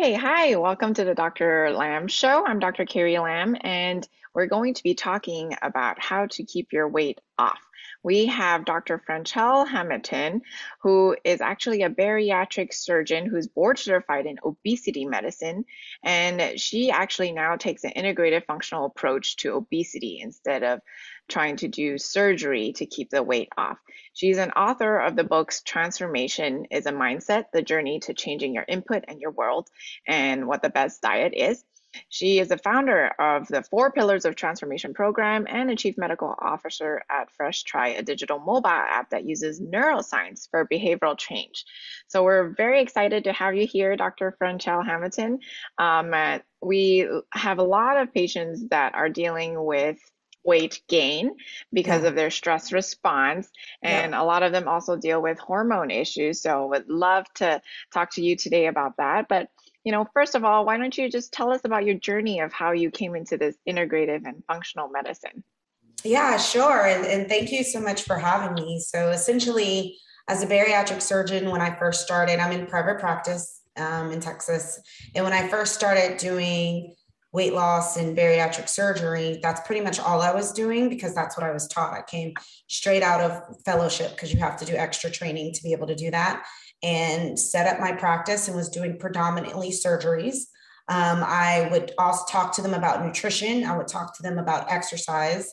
Okay, hi, welcome to the Dr. Lam Show. I'm Dr. Carrie Lam, and we're going to be talking about how to keep your weight off. We have Dr. Franchell Hamilton, who is actually a bariatric surgeon who's board certified in obesity medicine. And she actually now takes an integrated functional approach to obesity instead of trying to do surgery to keep the weight off. She's an author of the books Transformation is a Mindset, The Journey to Changing Your Input and Your World, and What the Best Diet Is. She is the founder of the Four Pillars of Transformation program and a chief medical officer at FreshTri, a digital mobile app that uses neuroscience for behavioral change. So we're very excited to have you here, Dr. Franchell Hamilton. Um, we have a lot of patients that are dealing with weight gain because yeah. of their stress response and yeah. a lot of them also deal with hormone issues so would love to talk to you today about that but you know, first of all, why don't you just tell us about your journey of how you came into this integrative and functional medicine? Yeah, sure. And, and thank you so much for having me. So, essentially, as a bariatric surgeon, when I first started, I'm in private practice um, in Texas. And when I first started doing weight loss and bariatric surgery, that's pretty much all I was doing because that's what I was taught. I came straight out of fellowship because you have to do extra training to be able to do that and set up my practice and was doing predominantly surgeries. Um, I would also talk to them about nutrition. I would talk to them about exercise.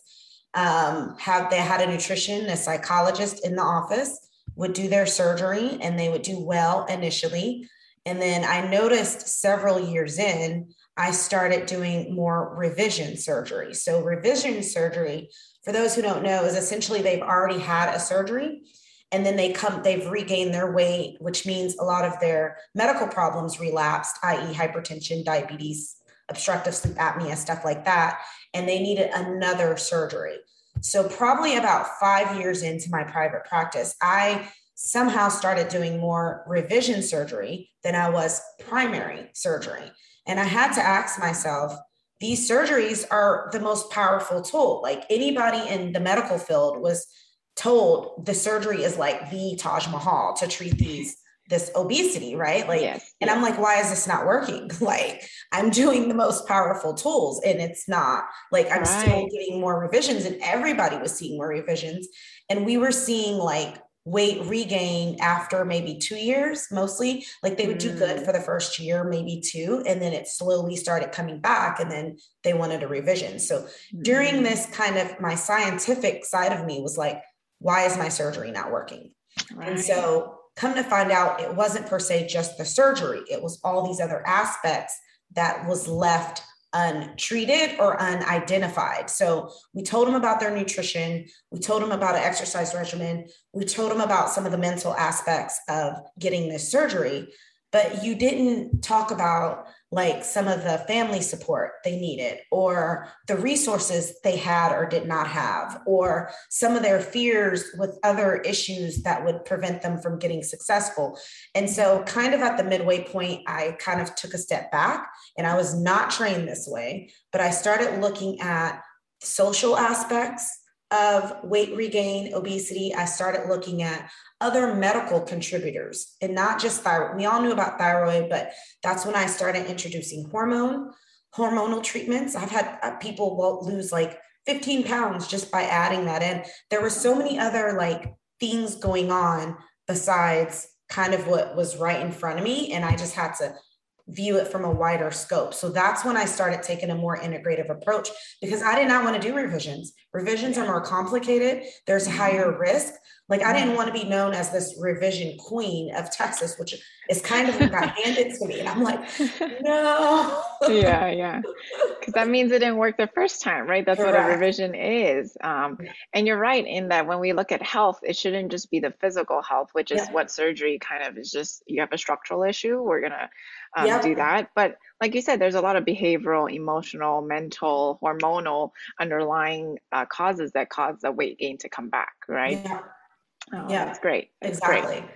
Um, have they had a nutrition, a psychologist in the office would do their surgery and they would do well initially. And then I noticed several years in, I started doing more revision surgery. So, revision surgery, for those who don't know, is essentially they've already had a surgery and then they come they've regained their weight which means a lot of their medical problems relapsed i.e hypertension diabetes obstructive sleep apnea stuff like that and they needed another surgery so probably about five years into my private practice i somehow started doing more revision surgery than i was primary surgery and i had to ask myself these surgeries are the most powerful tool like anybody in the medical field was told the surgery is like the Taj Mahal to treat these this obesity, right? Like, yes, and I'm like, why is this not working? like, I'm doing the most powerful tools and it's not like I'm right. still getting more revisions, and everybody was seeing more revisions. And we were seeing like weight regain after maybe two years, mostly. Like they would do good mm. for the first year, maybe two, and then it slowly started coming back, and then they wanted a revision. So mm. during this kind of my scientific side of me was like, why is my surgery not working? Right. And so, come to find out, it wasn't per se just the surgery, it was all these other aspects that was left untreated or unidentified. So we told them about their nutrition, we told them about an exercise regimen, we told them about some of the mental aspects of getting this surgery, but you didn't talk about like some of the family support they needed or the resources they had or did not have or some of their fears with other issues that would prevent them from getting successful. And so kind of at the midway point i kind of took a step back and i was not trained this way but i started looking at social aspects of weight regain, obesity, I started looking at other medical contributors and not just thyroid. We all knew about thyroid, but that's when I started introducing hormone, hormonal treatments. I've had uh, people lose like 15 pounds just by adding that in. There were so many other like things going on besides kind of what was right in front of me. And I just had to view it from a wider scope. So that's when I started taking a more integrative approach because I did not want to do revisions. Revisions are more complicated, there's higher mm-hmm. risk. Like I didn't want to be known as this revision queen of Texas, which is kind of what got handed to me. And I'm like, no. yeah, yeah. Because that means it didn't work the first time, right? That's Correct. what a revision is. Um, and you're right in that when we look at health, it shouldn't just be the physical health, which is yeah. what surgery kind of is just you have a structural issue. We're gonna um, do that. But like you said, there's a lot of behavioral, emotional, mental, hormonal underlying uh, causes that cause the weight gain to come back, right? Yeah. Oh, yeah, it's great. That's exactly. Great.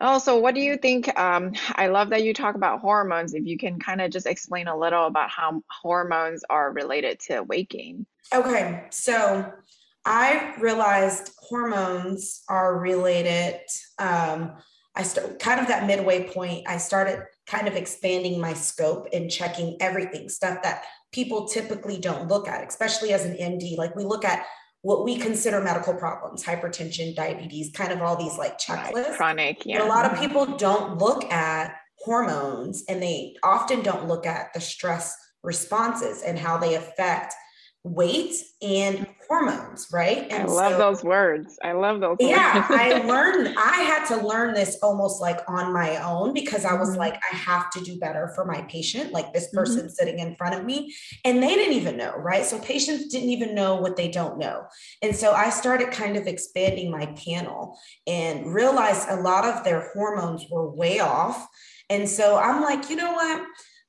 Also, what do you think? Um, I love that you talk about hormones. If you can kind of just explain a little about how hormones are related to weight gain. Okay, so I realized hormones are related. Um, I started kind of that midway point, I started kind of expanding my scope and checking everything, stuff that people typically don't look at, especially as an MD. Like we look at what we consider medical problems, hypertension, diabetes, kind of all these like checklists. Chronic, yeah. But a lot of mm-hmm. people don't look at hormones and they often don't look at the stress responses and how they affect weight and hormones, right? And I love so, those words. I love those yeah, I learned, I had to learn this almost like on my own because I was mm-hmm. like, I have to do better for my patient, like this mm-hmm. person mm-hmm. sitting in front of me. And they didn't even know, right? So patients didn't even know what they don't know. And so I started kind of expanding my panel and realized a lot of their hormones were way off. And so I'm like, you know what?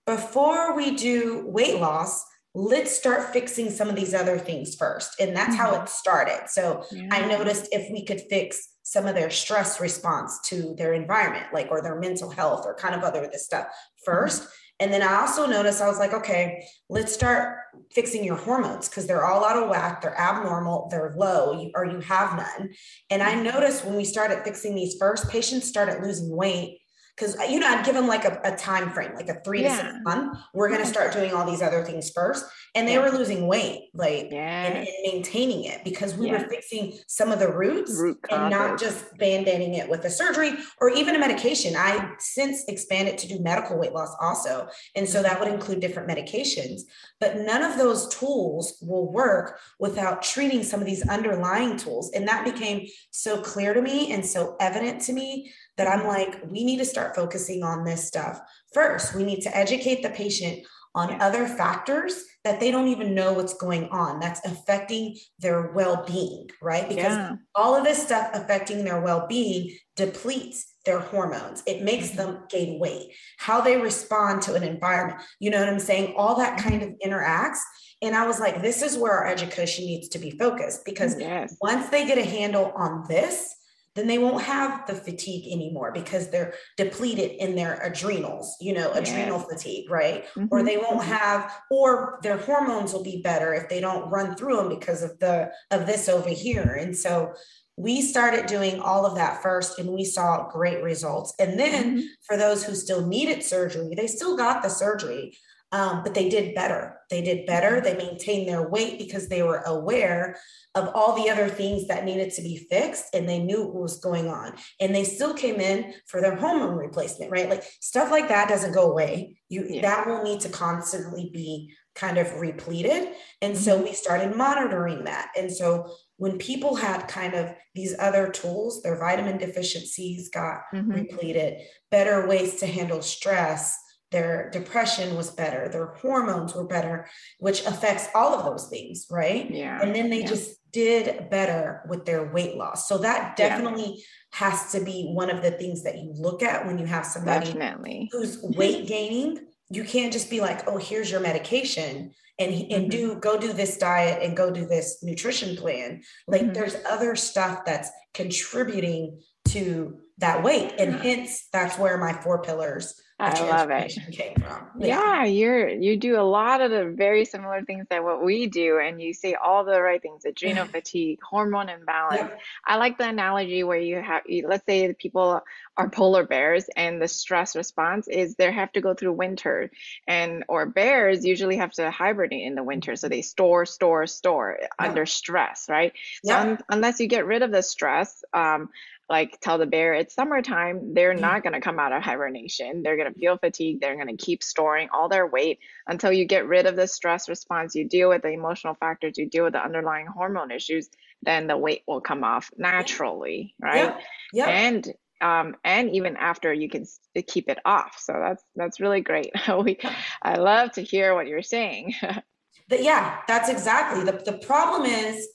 Before we do weight loss, let's start fixing some of these other things first. And that's mm-hmm. how it started. So yeah. I noticed if we could fix some of their stress response to their environment, like or their mental health or kind of other this stuff 1st mm-hmm. And then I also noticed I was like, okay, let's start fixing your hormones because they're all out of whack, they're abnormal, they're low, you, or you have none. And I mm-hmm. noticed when we started fixing these first, patients started losing weight because uh, you know i'd give them like a, a time frame like a three yeah. to six month we're going to start doing all these other things first. And they yeah. were losing weight like yes. and, and, maintaining it because we were fixing some of the roots Root and not just band-aiding it with a surgery or even a medication. I since expanded to do medical weight loss also and so mm-hmm. that would include different medications. But none of those tools will work without treating some of these underlying tools and that became so clear to me and so evident to me that I'm like, we need to start focusing on this stuff first. We need to educate the patient on other factors that they don't even know what's going on that's affecting their well-being right because yeah. all of this stuff affecting their well-being depletes their hormones it makes mm-hmm. them gain weight how they respond to an environment you know what i'm saying all that kind of interacts and i was like this is where our education needs to be focused because yes. once they get a handle on this then they won't have the fatigue anymore because they're depleted in their adrenals, you know, yes. adrenal fatigue, right? Mm-hmm. Or they won't mm-hmm. have, or their hormones will be better if they don't run through them because of the of this over here. And so we started doing all of that first and we saw great results. And then mm-hmm. for those who still needed surgery, they still got the surgery, um, but they did better. They did better. They maintained their weight because they were aware of all the other things that needed to be fixed and they knew what was going on. And they still came in for their hormone replacement, right? Like stuff like that doesn't go away. You yeah. that will need to constantly be kind of repleted. And mm-hmm. so we started monitoring that. And so when people had kind of these other tools, their vitamin deficiencies got mm-hmm. repleted, better ways to handle stress their depression was better their hormones were better which affects all of those things right yeah and then they yeah. just did better with their weight loss so that definitely yeah. has to be one of the things that you look at when you have somebody definitely. who's weight gaining you can't just be like oh here's your medication and and mm-hmm. do go do this diet and go do this nutrition plan like mm-hmm. there's other stuff that's contributing to that weight and hence that's where my four pillars I love it. Came from. Yeah. yeah, you're you do a lot of the very similar things that what we do, and you say all the right things: adrenal fatigue, hormone imbalance. Yeah. I like the analogy where you have, let's say, people are polar bears, and the stress response is they have to go through winter, and or bears usually have to hibernate in the winter, so they store, store, store yeah. under stress, right? So un- unless you get rid of the stress, um, like tell the bear it's summertime, they're mm. not going to come out of hibernation. They're going to feel fatigued. They're going to keep storing all their weight until you get rid of the stress response. You deal with the emotional factors, you deal with the underlying hormone issues, then the weight will come off naturally, right? Yeah. yeah. And um, and even after you can keep it off. So that's that's really great. we, I love to hear what you're saying. but yeah, that's exactly the the problem is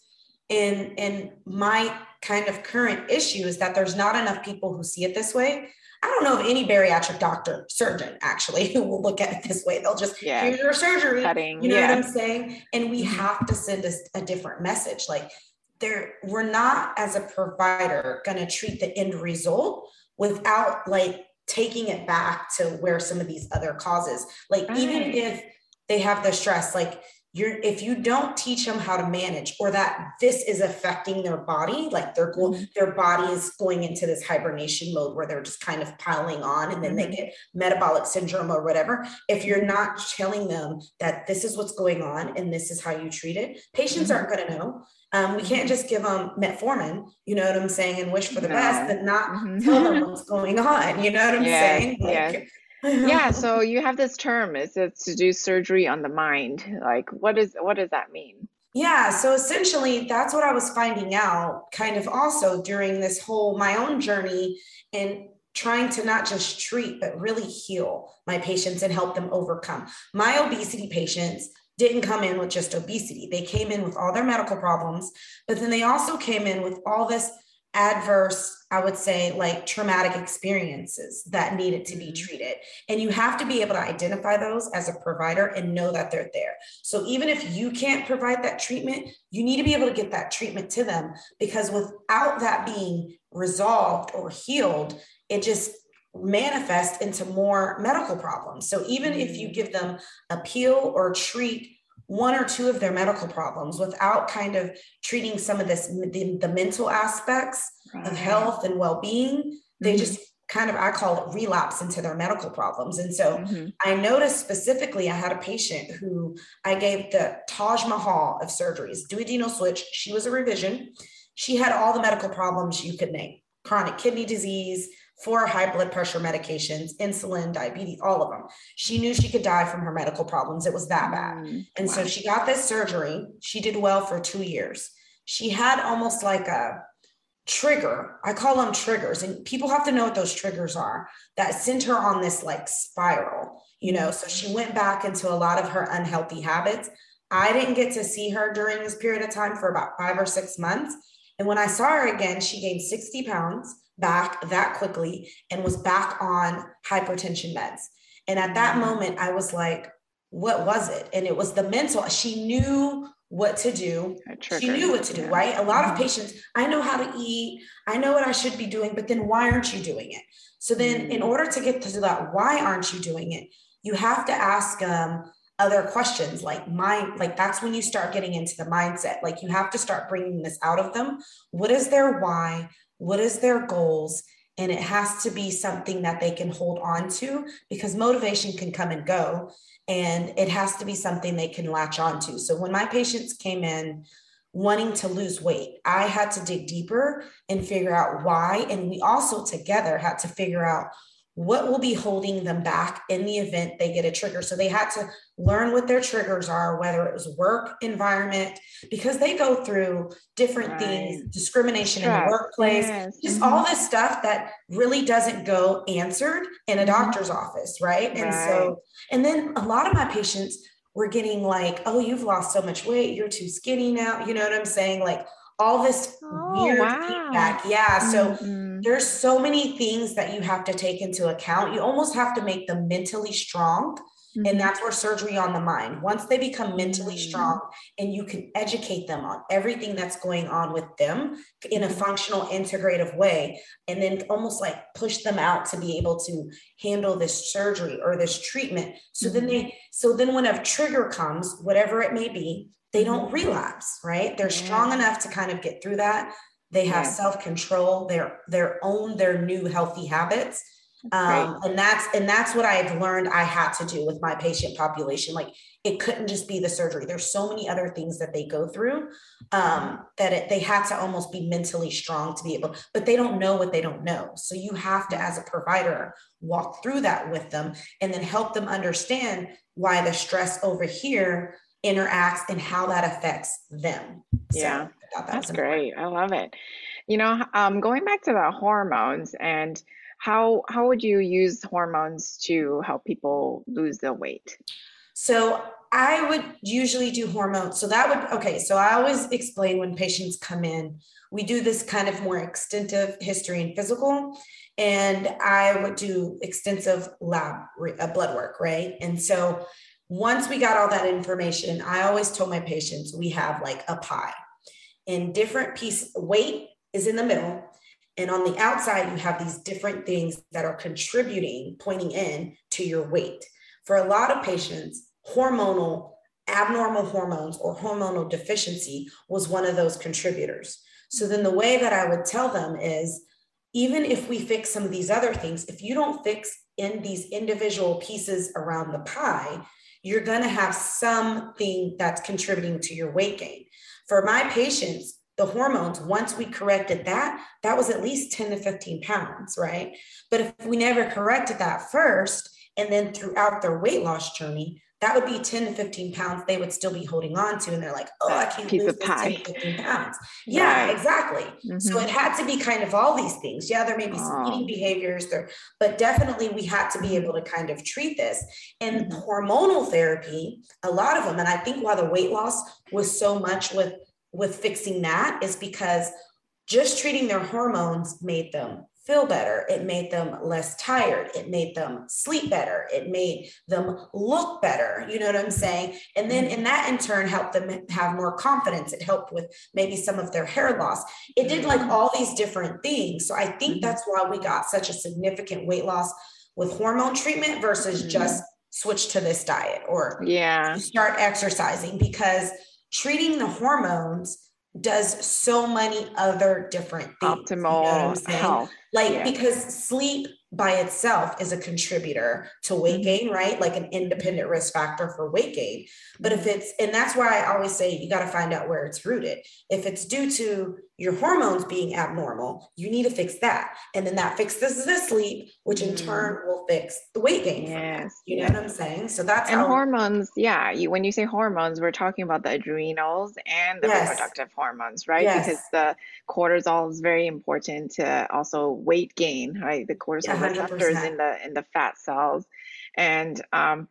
in in my kind of current issue is that there's not enough people who see it this way. I don't know of any bariatric doctor, surgeon actually, who will look at it this way. They'll just yeah. here's your surgery. Cutting. You know yeah. what I'm saying? And we mm-hmm. have to send a, a different message. Like there, we're not as a provider going to treat the end result without like taking it back to where some of these other causes, like right. even if they have the stress, like you're if you don't teach them how to manage or that this is affecting their body like their mm-hmm. their body is going into this hibernation mode where they're just kind of piling on and then mm-hmm. they get metabolic syndrome or whatever if you're not telling them that this is what's going on and this is how you treat it patients mm-hmm. aren't going to know um, we can't just give them metformin, you know what I'm saying, and wish for the best, and not mm-hmm. tell them what's going on. You know what I'm yes, saying? Like, yes yeah so you have this term is it to do surgery on the mind like what is what does that mean? Yeah so essentially that's what i was finding out kind of also during this whole my own journey and trying to not just treat but really heal my patients and help them overcome. My obesity patients didn't come in with just obesity. They came in with all their medical problems but then they also came in with all this adverse, I would say, like traumatic experiences that needed to be mm-hmm. treated. And you have to be able to identify those as a provider and know that they're there. So even if you can't provide that treatment, you need to be able to get that treatment to them because without that being resolved or healed, it just manifests into more medical problems. So even if you mm-hmm. give them a peel or treat one or two of their medical problems without kind of treating some of this the, the mental aspects right. of health and well-being mm-hmm. they just kind of i call it relapse into their medical problems and so mm-hmm. i noticed specifically i had a patient who i gave the taj mahal of surgeries duodenal switch she was a revision she had all the medical problems you could name chronic kidney disease four high blood pressure medications, insulin, diabetes, all of them. She knew she could die from her medical problems. It was that bad. Mm, and wow. so she got this surgery. She did well for two years. She had almost like a trigger. I call them triggers. And people have to know what those triggers are that sent her on this like spiral, you know. So she went back into a lot of her unhealthy habits. I didn't get to see her during this period of time for about five or six months. And when I saw her again, she gained 60 pounds back that quickly and was back on hypertension meds. And at that mm-hmm. moment, I was like, what was it? And it was the mental. She knew what to do. She knew what to do, yeah. right? A lot of mm-hmm. patients, I know how to eat, I know what I should be doing, but then why aren't you doing it? So then, in mm-hmm. order to get to that, why aren't you doing it? You have to ask um, other questions like mind like that's when you start getting into the mindset like you have to start bringing this out of them. What is their why? What is their goals? And it has to be something that they can hold on to because motivation can come and go and it has to be something they can latch on to. So when my patients came in wanting to lose weight i had to dig deeper and figure out why. And we also together had to figure out what will be holding them back in the event they get a trigger. So they had to learn what their triggers are, whether it was work environment, because they go through different right. things, discrimination Stress. in the workplace, yes. just mm-hmm. all this stuff that really doesn't go answered in a mm-hmm. doctor's mm-hmm. office, right? right? And so, and then a lot of my patients were getting like, oh, you've lost so much weight, you're too skinny now. You know what I'm saying? Like all this oh, weird wow. feedback. Yeah. So mm-hmm. there's so many things that you have to take into account. You almost have to make them mentally strong. Mm-hmm. And that's where surgery on the mind. Once they become mentally mm-hmm. strong and you can educate them on everything that's going on with them in a mm-hmm. functional, integrative way, and then almost like push them out to be able to handle this surgery or this treatment. So then mm-hmm. they, so then when a trigger comes, whatever it may be, they don't mm-hmm. relapse, right? They're yeah. strong enough to kind of get through that. They have yeah. self-control, they're they're own their new healthy habits. Um, and that's and that's what I've learned I had to do with my patient population. Like it couldn't just be the surgery. There's so many other things that they go through um, that it, they had to almost be mentally strong to be able, but they don't know what they don't know. So you have to, as a provider, walk through that with them and then help them understand why the stress over here interacts and how that affects them. So yeah, that that's great. I love it. You know, um, going back to the hormones and how how would you use hormones to help people lose the weight? So I would usually do hormones. So that would okay. So I always explain when patients come in, we do this kind of more extensive history and physical, and I would do extensive lab uh, blood work, right? And so once we got all that information, I always told my patients we have like a pie and different piece weight is in the middle. And on the outside, you have these different things that are contributing, pointing in to your weight. For a lot of patients, hormonal abnormal hormones or hormonal deficiency was one of those contributors. So then the way that I would tell them is even if we fix some of these other things, if you don't fix in these individual pieces around the pie, you're going to have something that's contributing to your weight gain. For my patients, the hormones, once we corrected that, that was at least 10 to 15 pounds, right? But if we never corrected that first, and then throughout their weight loss journey, that would be 10 to 15 pounds they would still be holding on to. And they're like, oh, I can't piece lose of pie. 10 to 15 pounds. Yeah, right. exactly. Mm-hmm. So it had to be kind of all these things. Yeah, there may be some eating behaviors there, but definitely we had to be able to kind of treat this. And mm-hmm. hormonal therapy, a lot of them, and I think why the weight loss was so much with with fixing that is because just treating their hormones made them feel better. It made them less tired. It made them sleep better. It made them look better. You know what I'm saying? And then in that in turn helped them have more confidence. It helped with maybe some of their hair loss. It did like all these different things. So I think mm-hmm. that's why we got such a significant weight loss with hormone treatment versus mm-hmm. just switch to this diet or yeah start exercising because treating the hormones does so many other different things. Optimal you know health. Like yeah. because sleep by itself is a contributor to weight mm-hmm. gain, right? Like an independent risk factor for weight gain. But if it's, and that's why I always say you got to find out where it's rooted. If it's due to your hormones being abnormal, you need to fix that. And then that fixes the sleep, which in mm. turn will fix the weight gain. Yes. You know yes. what I'm saying? So that's and how hormones, yeah. You, when you say hormones, we're talking about the adrenals and the yes. reproductive hormones, right? Yes. Because the cortisol is very important to also weight gain, right? The cortisol receptors in the in the fat cells. And um,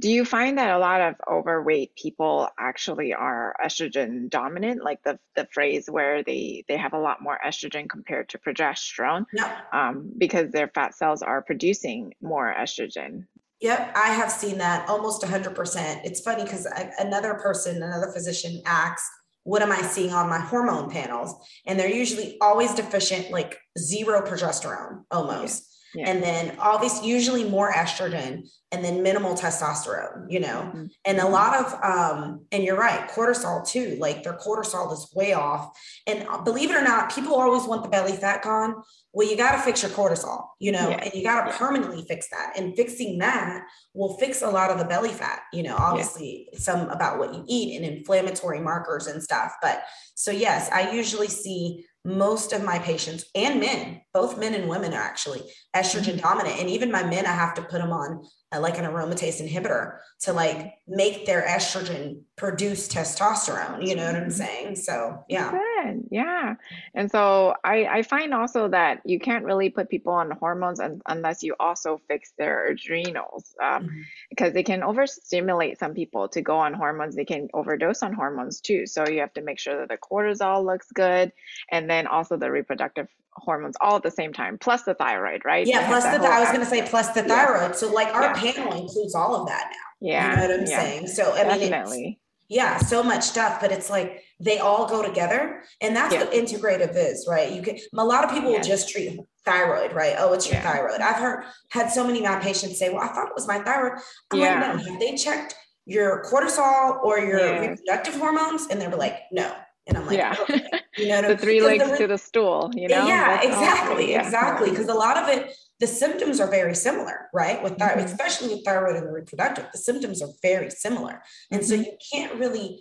do you find that a lot of overweight people actually are estrogen dominant, like the the phrase where they they have a lot more estrogen compared to progesterone, yeah. um, because their fat cells are producing more estrogen? Yep, I have seen that almost 100%. It's funny because another person, another physician asked, what am I seeing on my hormone panels? And they're usually always deficient, like zero progesterone almost. Yeah. And then all these usually more estrogen and then minimal testosterone, you know, mm-hmm. and a lot of, um, and you're right, cortisol too, like their cortisol is way off. And uh, believe it or not, people always want the belly fat gone. Well, you got to fix your cortisol, you know, and you got to permanently fix that. And fixing that will fix a lot of the belly fat, you know, obviously yeah. some about what you eat and inflammatory markers and stuff. But so, yes, I usually see most of my patients and men, both men and women are actually estrogen mm-hmm. dominant. And even my men, I have to put them on like an aromatase inhibitor to like make their estrogen produce testosterone. You know what I'm mm-hmm. saying? So yeah. Good. Yeah. And so I, I find also that you can't really put people on hormones un- unless you also fix their adrenals um, mm-hmm. because they can overstimulate some people to go on hormones. They can overdose on hormones too. So you have to make sure that the cortisol looks good and then also the reproductive hormones all at the same time, plus the thyroid, right? Yeah, plus the I was going to say plus the thyroid. Yeah. So like our yeah. panel includes all of that now. Yeah, you know what I'm yeah. saying. So I Definitely. mean, yeah, so much stuff, but it's like they all go together, and that's what integrative is, right? You can a lot of people will just treat thyroid, right? Oh, it's your thyroid. I've heard had so many of my patients say, "Well, I thought it was my thyroid." I'm like, no, have they checked your cortisol or your reproductive hormones? And they're like, no. And I'm like, yeah. Okay. You know, the three legs the, to the stool, you know? Yeah, That's exactly. Exactly. Because a lot of it, the symptoms are very similar, right? With thyroid, mm-hmm. especially with thyroid and the reproductive, the symptoms are very similar. And mm-hmm. so you can't really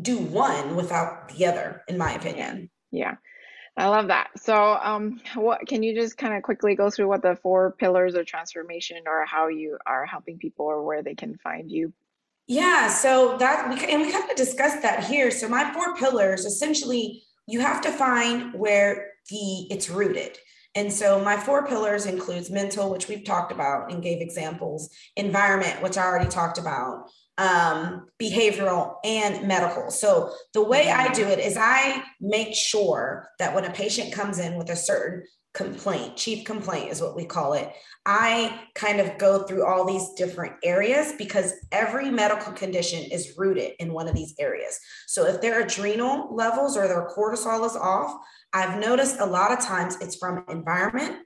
do one without the other, in my opinion. Yeah. I love that. So, um, what can you just kind of quickly go through what the four pillars of transformation or how you are helping people or where they can find you yeah, so that we and we kind of discussed that here. So my four pillars essentially you have to find where the it's rooted. And so my four pillars includes mental, which we've talked about and gave examples, environment, which I already talked about, um, behavioral and medical. So the way I do it is I make sure that when a patient comes in with a certain complaint, chief complaint is what we call it. I kind of go through all these different areas because every medical condition is rooted in one of these areas. So if their adrenal levels or their cortisol is off, I've noticed a lot of times it's from environment,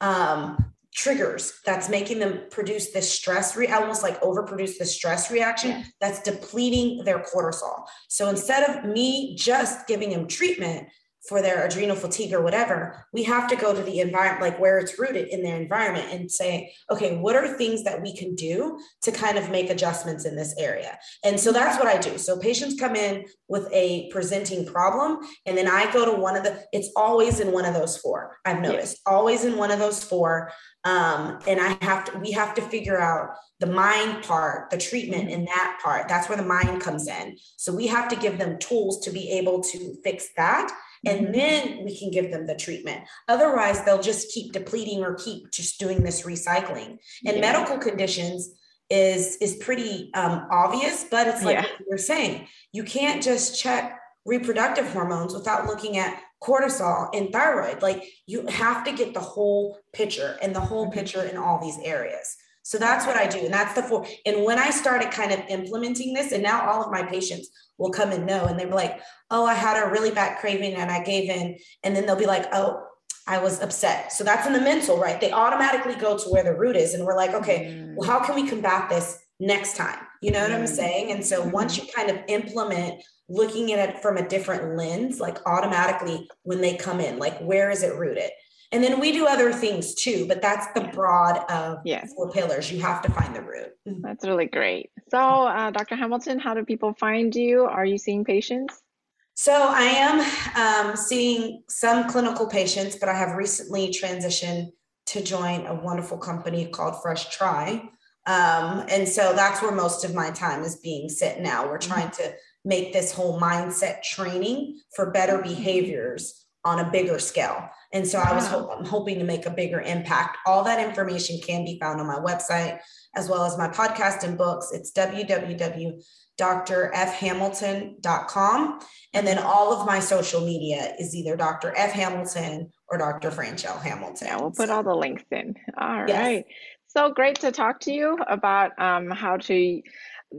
um, triggers that's making them produce this stress re- almost like overproduce the stress reaction Yeah. that's depleting their cortisol so instead of me just giving them treatment for their adrenal fatigue or whatever, we have to go to the environment, like where it's rooted in their environment, and say, okay, what are things that we can do to kind of make adjustments in this area? And so that's what I do. So patients come in with a presenting problem, and then I go to one of the, it's always in one of those four, I've noticed, always in one of those four. Um, and I have to, we have to figure out the mind part, the treatment in that part. That's where the mind comes in. So we have to give them tools to be able to fix that and Mhm. then we can give them the treatment. Otherwise, they'll just keep depleting or keep just doing this recycling. And Yeah. medical conditions is is pretty um, obvious, but it's like Yeah. you're saying. You can't just check reproductive hormones without looking at cortisol and thyroid. Like you have to get the whole picture and the whole Mhm. picture in all these areas. So that's what I do. And that's the four. And when I started kind of implementing this, and now all of my patients will come and know, and they're like, oh, I had a really bad craving and I gave in. And then they'll be like, oh, I was upset. So that's in the mental, right? They automatically go to where the root is. And we're like, okay, Mm. well, how can we combat this next time? You know what I'm Mm. saying? And so once you kind of implement looking at it from a different lens, like automatically when they come in, like where is it rooted? And then we do other things too, but that's the broad of Yes. four pillars. You have to find the root. That's really great. So, uh, Dr. Hamilton, how do people find you? Are you seeing patients? So I am um, seeing some clinical patients, but I have recently transitioned to join a wonderful company called FreshTri. Um, and so that's where most of my time is being set now. We're trying to make this whole mindset training for better behaviors on a bigger scale. And so I was Wow. hope, I'm hoping to make a bigger impact. All that information can be found on my website as well as my podcast and books. It's www.drfhamilton.com. And then all of my social media is either Dr. F. Hamilton or Dr. Franchell Hamilton. Yeah, we'll put all the links in. All Yes. right. So great to talk to you about um, how to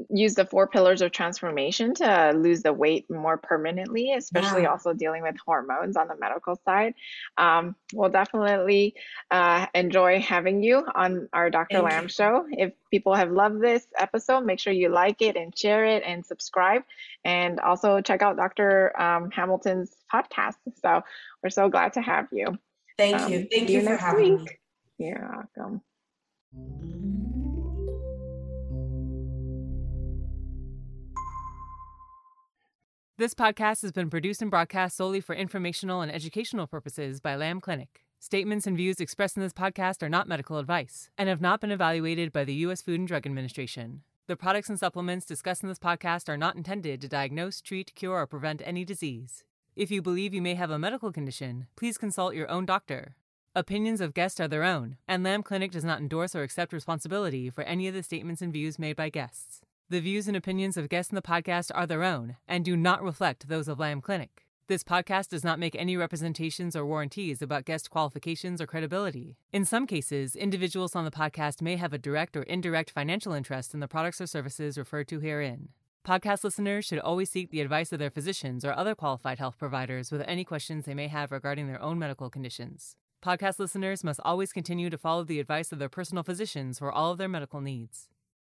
use the four pillars of transformation to lose the weight more permanently, especially Yeah. also dealing with hormones on the medical side. Um, we'll definitely uh, enjoy having you on our Dr. Thank Lam you. show. If people have loved this episode, make sure you like it and share it and subscribe. And also check out Dr. Um, Hamilton's podcast. So we're so glad to have you. Thank Um, you. Thank you for having week. You're welcome. This podcast has been produced and broadcast solely for informational and educational purposes by Lam Clinic. Statements and views expressed in this podcast are not medical advice and have not been evaluated by the U.S. Food and Drug Administration. The products and supplements discussed in this podcast are not intended to diagnose, treat, cure, or prevent any disease. If you believe you may have a medical condition, please consult your own doctor. Opinions of guests are their own, and Lam Clinic does not endorse or accept responsibility for any of the statements and views made by guests. The views and opinions of guests in the podcast are their own and do not reflect those of Lam Clinic. This podcast does not make any representations or warranties about guest qualifications or credibility. In some cases, individuals on the podcast may have a direct or indirect financial interest in the products or services referred to herein. Podcast listeners should always seek the advice of their physicians or other qualified health providers with any questions they may have regarding their own medical conditions. Podcast listeners must always continue to follow the advice of their personal physicians for all of their medical needs.